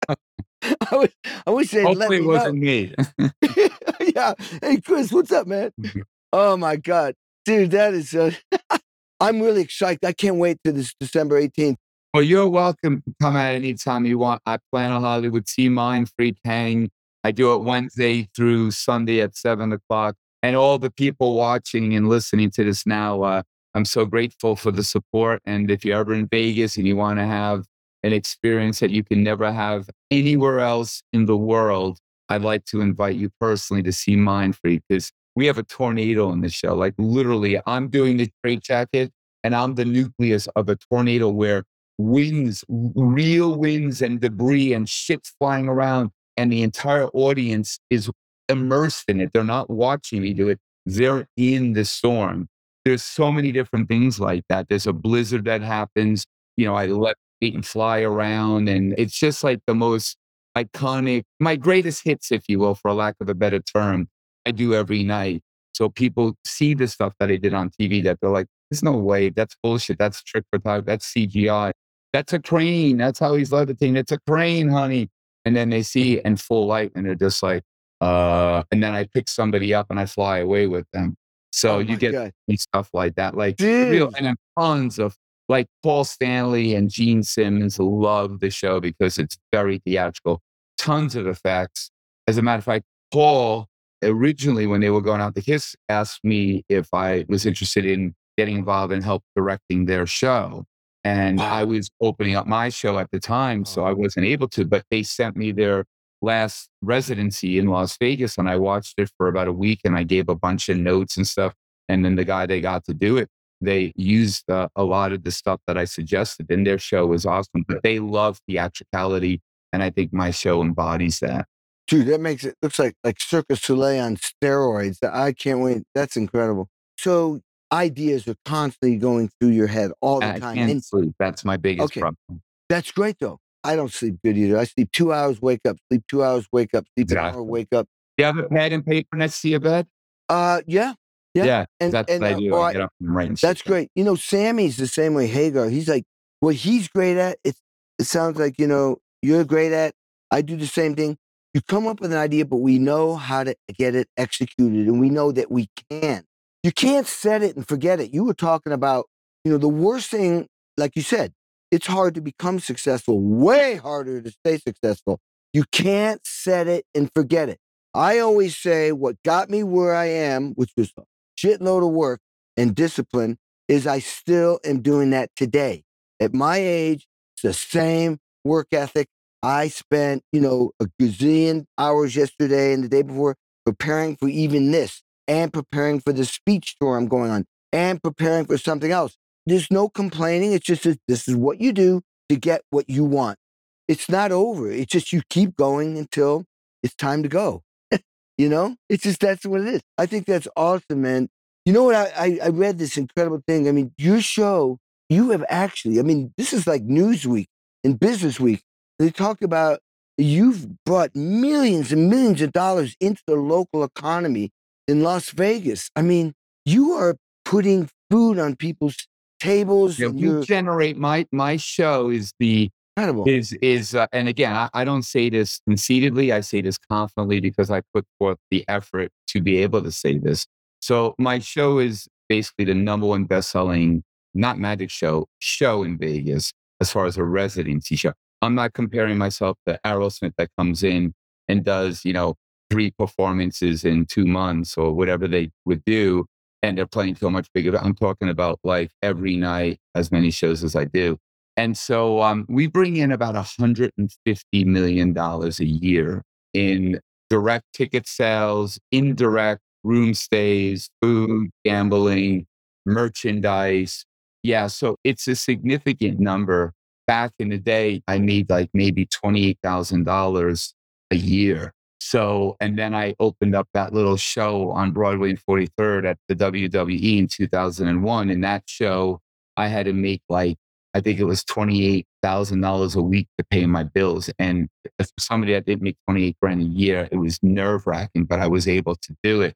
I was, I wish they'd let Hopefully, me it wasn't me. yeah. Hey, Criss, what's up, man? Mm-hmm. Oh my God, dude, that is. Uh, I'm really excited. I can't wait to this December 18th. Well, you're welcome to come out anytime you want. I plan a Hollywood Sea Mine, Free Tang. I do it Wednesday through Sunday at seven o'clock. And all the people watching and listening to this now, uh, I'm so grateful for the support. And if you're ever in Vegas and you want to have an experience that you can never have anywhere else in the world, I'd like to invite you personally to see Mind Free because we have a tornado in the show. Like literally, I'm doing the straight jacket and I'm the nucleus of a tornado where winds, real winds and debris and shit's flying around. And the entire audience is immersed in it. They're not watching me do it. They're in the storm. There's so many different things like that. There's a blizzard that happens. You know, I let Peyton fly around and it's just like the most iconic, my greatest hits, if you will, for lack of a better term, I do every night. So people see the stuff that I did on TV that they're like, there's no way. That's bullshit. That's trick for time. That's CGI. That's a crane. That's how he's levitating. It's a crane, honey. And then they see in full light and they're just like, uh, and then I pick somebody up and I fly away with them. So Oh you get God. stuff like that, like real, and then tons of like Paul Stanley and Gene Simmons love the show because it's very theatrical. Tons of effects. As a matter of fact, Paul originally, when they were going out to Kiss, asked me if I was interested in getting involved and help directing their show. And Wow. I was opening up my show at the time, so I wasn't able to. But they sent me their last residency in Las Vegas, and I watched it for about a week, and I gave a bunch of notes and stuff. And then the guy they got to do it, they used uh, a lot of the stuff that I suggested, and their show was awesome. But they love theatricality, and I think my show embodies that. Dude, that makes it looks like like Circus Soleil on steroids. I can't wait. That's incredible. So ideas are constantly going through your head all the I time. can't And sleep. That's my biggest Okay. problem. that's great though. I don't sleep good either. I sleep two hours, wake up, sleep two hours, wake up, sleep an hour, wake up. You have a pad and paper next to your bed? Uh, yeah, yeah, Yeah, and that's and what I uh, do. or I get up and write and that's great. You know, Sammy's the same way. Hagar, he's like, what he's great at. It it sounds like you know you're great at. I do the same thing. You come up with an idea, but we know how to get it executed, and we know that we can. You can't set it and forget it. You were talking about, you know, the worst thing, like you said, it's hard to become successful, way harder to stay successful. You can't set it and forget it. I always say what got me where I am, which was a shitload of work and discipline, is I still am doing that today. At my age, it's the same work ethic. I spent, you know, a gazillion hours yesterday and the day before preparing for even this and preparing for the speech tour I'm going on and preparing for something else. There's no complaining. It's just that this is what you do to get what you want. It's not over. It's just you keep going until it's time to go. you know, it's just that's what it is. I think that's awesome, man. You know what? I, I, I read this incredible thing. I mean, your show, you have actually, I mean, this is like Newsweek and Business Week. They talk about you've brought millions and millions of dollars into the local economy in Las Vegas. I mean, you are putting food on people's tables Yeah, and you're generate my my show is the incredible. is is uh, and again I, I don't say this conceitedly i say this confidently because i put forth the effort to be able to say this so my show is basically the number one best-selling not magic show show in vegas as far as a residency show i'm not comparing myself to aerosmith that comes in and does you know three performances in two months or whatever they would do and they're playing so much bigger i'm talking about like every night as many shows as i do and so um, we bring in about $150 million a year in direct ticket sales, indirect room stays, food, gambling, merchandise. Yeah, so it's a significant number. Back in the day, I made like maybe $28,000 a year. So, and then I opened up that little show on Broadway and 43rd at the WWE in 2001. And that show, I had to make like I think it was $28,000 a week to pay my bills. And as somebody that didn't make 28 grand a year, it was nerve wracking, but I was able to do it.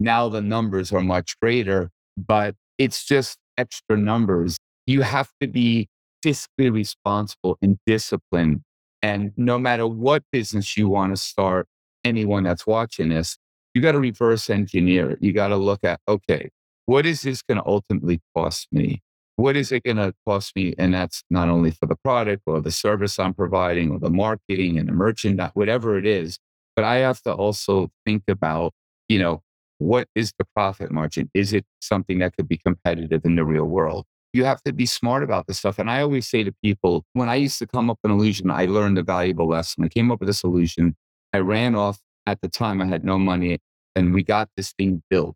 Now the numbers are much greater, but it's just extra numbers. You have to be fiscally responsible and disciplined. And no matter what business you want to start, anyone that's watching this, you got to reverse engineer it. You got to look at, okay, what is this going to ultimately cost me? what is it going to cost me? And that's not only for the product or the service I'm providing or the marketing and the merchandise, whatever it is. But I have to also think about, you know, what is the profit margin? Is it something that could be competitive in the real world? You have to be smart about this stuff. And I always say to people, when I used to come up with an illusion, I learned a valuable lesson. I came up with a solution. I ran off at the time, I had no money, and we got this thing built.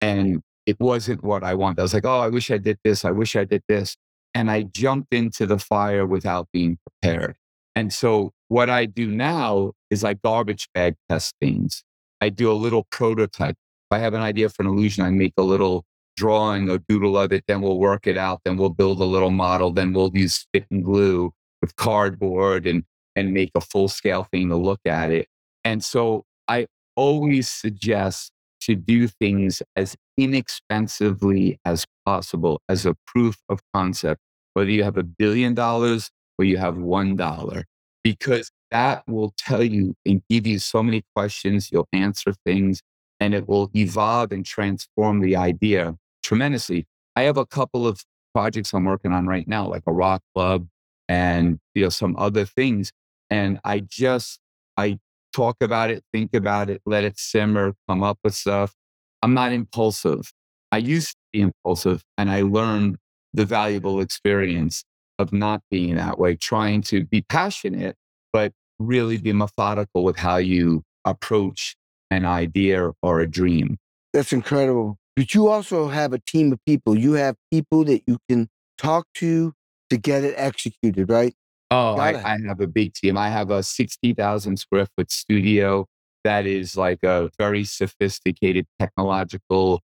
And it wasn't what I wanted. I was like, oh, I wish I did this. I wish I did this. And I jumped into the fire without being prepared. And so what I do now is I garbage bag test things. I do a little prototype. If I have an idea for an illusion, I make a little drawing or doodle of it, then we'll work it out, then we'll build a little model, then we'll use stick and glue with cardboard and and make a full scale thing to look at it. And so I always suggest to do things as inexpensively as possible as a proof of concept, whether you have a billion dollars or you have one dollar, because that will tell you and give you so many questions. You'll answer things and it will evolve and transform the idea tremendously. I have a couple of projects I'm working on right now, like a rock club and you know some other things. And I just I talk about it, think about it, let it simmer, come up with stuff. I'm not impulsive. I used to be impulsive and I learned the valuable experience of not being that way, trying to be passionate, but really be methodical with how you approach an idea or a dream. That's incredible. But you also have a team of people. You have people that you can talk to to get it executed, right? Oh, I, I have a big team. I have a 60,000 square foot studio that is like a very sophisticated technological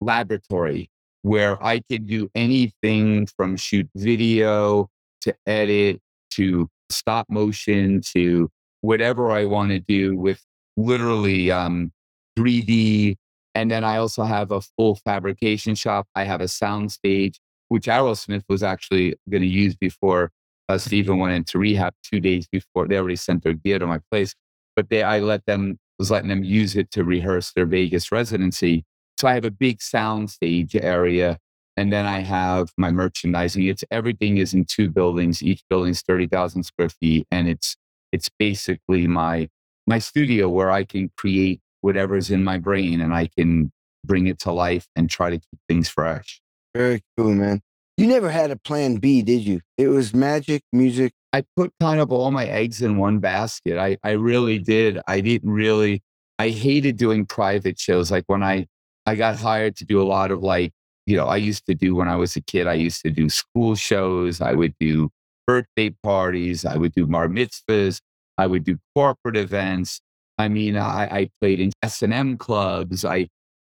laboratory where I can do anything from shoot video to edit to stop motion to whatever I want to do with literally um, 3D. And then I also have a full fabrication shop. I have a sound stage, which Aerosmith was actually going to use before uh, Steven went into rehab two days before. They already sent their gear to my place, but they, I let them, was letting them use it to rehearse their Vegas residency. So I have a big sound stage area. And then I have my merchandising. It's everything is in two buildings. Each building's 30,000 square feet. And it's, it's basically my, my studio where I can create whatever's in my brain and I can bring it to life and try to keep things fresh. Very cool, man. You never had a plan B, did you? It was magic, music. I put kind of all my eggs in one basket. I, I really did. I didn't really, I hated doing private shows. Like when I, I got hired to do a lot of like, you know, I used to do when I was a kid, I used to do school shows. I would do birthday parties. I would do bar mitzvahs. I would do corporate events. I mean, I, I played in S&M clubs. I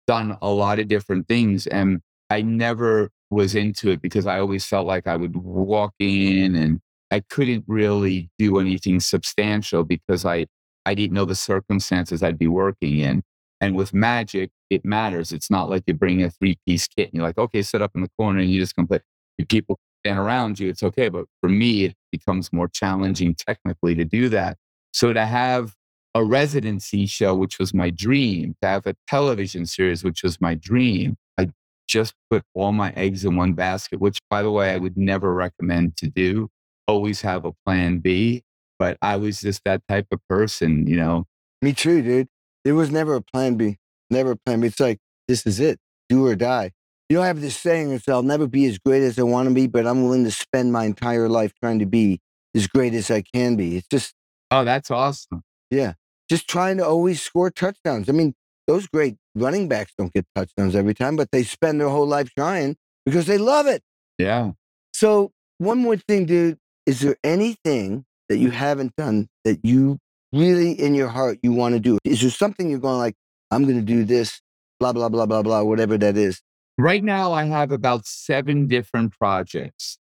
done a lot of different things and I never was into it because I always felt like I would walk in and I couldn't really do anything substantial because I, I didn't know the circumstances I'd be working in. And with magic, it matters. It's not like you bring a three piece kit and you're like, okay, sit up in the corner and you just can complete. People stand around you, it's okay. But for me, it becomes more challenging technically to do that. So to have a residency show, which was my dream, to have a television series, which was my dream, I just put all my eggs in one basket, which, by the way, I would never recommend to do. Always have a plan B. But I was just that type of person, you know. Me too, dude. There was never a plan B. Never a plan B. It's like, this is it. Do or die. You know, I have this saying, it's I'll never be as great as I want to be, but I'm willing to spend my entire life trying to be as great as I can be. It's just, Oh, that's awesome. yeah, just trying to always score touchdowns. I mean, those great running backs don't get touchdowns every time, but they spend their whole life trying because they love it. Yeah. So, one more thing, dude. Is there anything that you haven't done that you really in your heart you want to do? Is there something you're going like, I'm going to do this, blah, blah, blah, blah, blah, whatever that is? Right now, I have about seven different projects.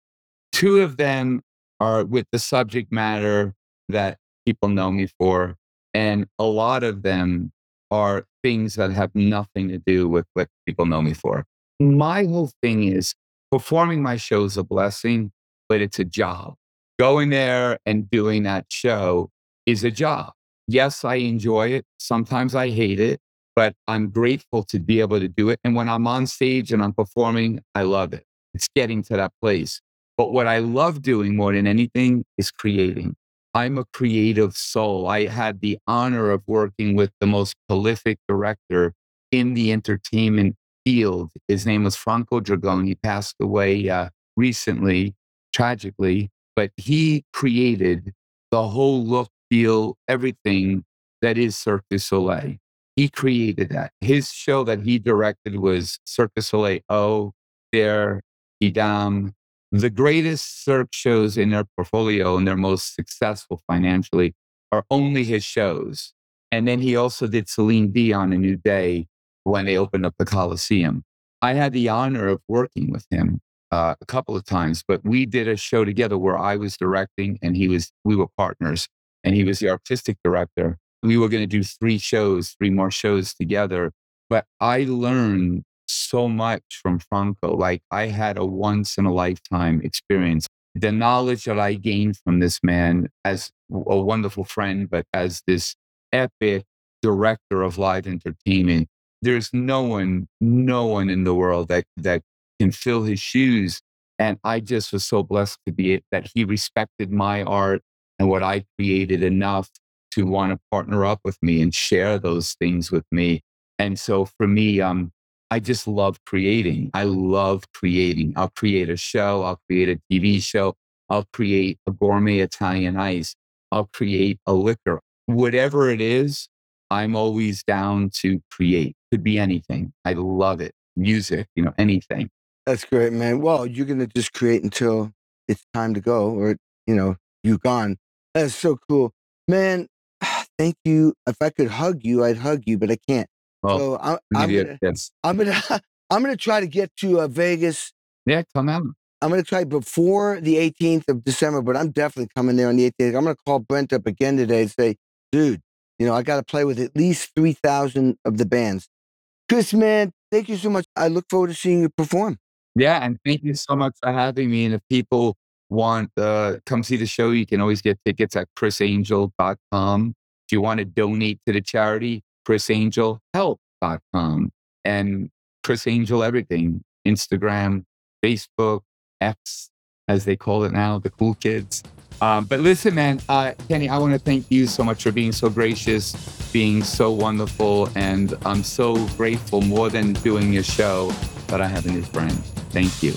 Two of them are with the subject matter that people know me for. And a lot of them are things that have nothing to do with what people know me for. My whole thing is performing my show is a blessing, but it's a job. Going there and doing that show is a job. Yes, I enjoy it. Sometimes I hate it, but I'm grateful to be able to do it. And when I'm on stage and I'm performing, I love it. It's getting to that place. But what I love doing more than anything is creating. I'm a creative soul. I had the honor of working with the most prolific director in the entertainment field. His name was Franco Dragone. He passed away uh, recently, tragically, but he created the whole look, feel, everything that is Cirque du Soleil. He created that. His show that he directed was Cirque du Soleil Oh, There, Quidam, the greatest Cirque shows in their portfolio and their most successful financially are only his shows. And then he also did Celine Dion A New Day when they opened up the Coliseum. I had the honor of working with him uh, a couple of times, but we did a show together where I was directing and he was, we were partners and he was the artistic director. We were going to do three shows, three more shows together. But I learned so much from Franco. Like I had a once in a lifetime experience. The knowledge that I gained from this man as a wonderful friend, but as this epic director of live entertainment, there's no one, no one in the world that, that can fill his shoes. And I just was so blessed to be that he respected my art and what I created enough to want to partner up with me and share those things with me. And so for me, um, I just love creating. I love creating. I'll create a show. I'll create a TV show. I'll create a gourmet Italian ice. I'll create a liquor. Whatever it is, I'm always down to create. Could be anything. I love it. Music, you know, anything. That's great, man. Well, you're going to just create until it's time to go or, you know, you're gone. That's so cool. Man, thank you. If I could hug you, I'd hug you, but I can't. Well, So I, I'll I'm a gonna. I'm gonna, I'm gonna try to get to uh, Vegas. Yeah, come out. I'm going to try before the 18th of December, but I'm definitely coming there on the 18th. I'm going to call Brent up again today and say, dude, you know, I got to play with at least 3,000 of the bands. Criss, man, thank you so much. I look forward to seeing you perform. Yeah, and thank you so much for having me. And if people want uh come see the show, you can always get tickets at crissangel.com. If you want to donate to the charity, crissangelhelp.com and Criss Angel everything, Instagram, Facebook, X, as they call it now, the cool kids. Um, but listen, man, uh, Kenny, I want to thank you so much for being so gracious, being so wonderful, and I'm so grateful more than doing your show that I have a new friend. Thank you.